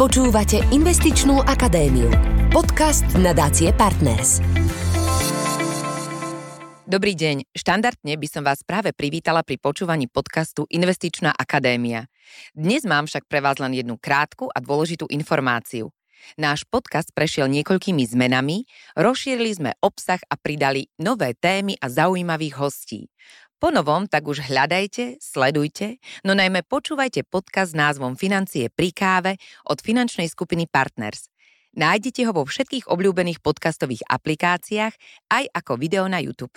Počúvate Investičnú akadémiu. Podcast nadácie Partners. Dobrý deň. Štandardne by som vás práve privítala pri počúvaní podcastu Investičná akadémia. Dnes mám však pre vás len jednu krátku a dôležitú informáciu. Náš podcast prešiel niekoľkými zmenami, rozšírili sme obsah a pridali nové témy a zaujímavých hostí. Po novom tak už hľadajte, sledujte, no najmä počúvajte podcast s názvom Financie pri káve od finančnej skupiny Partners. Nájdete ho vo všetkých obľúbených podcastových aplikáciách aj ako video na YouTube.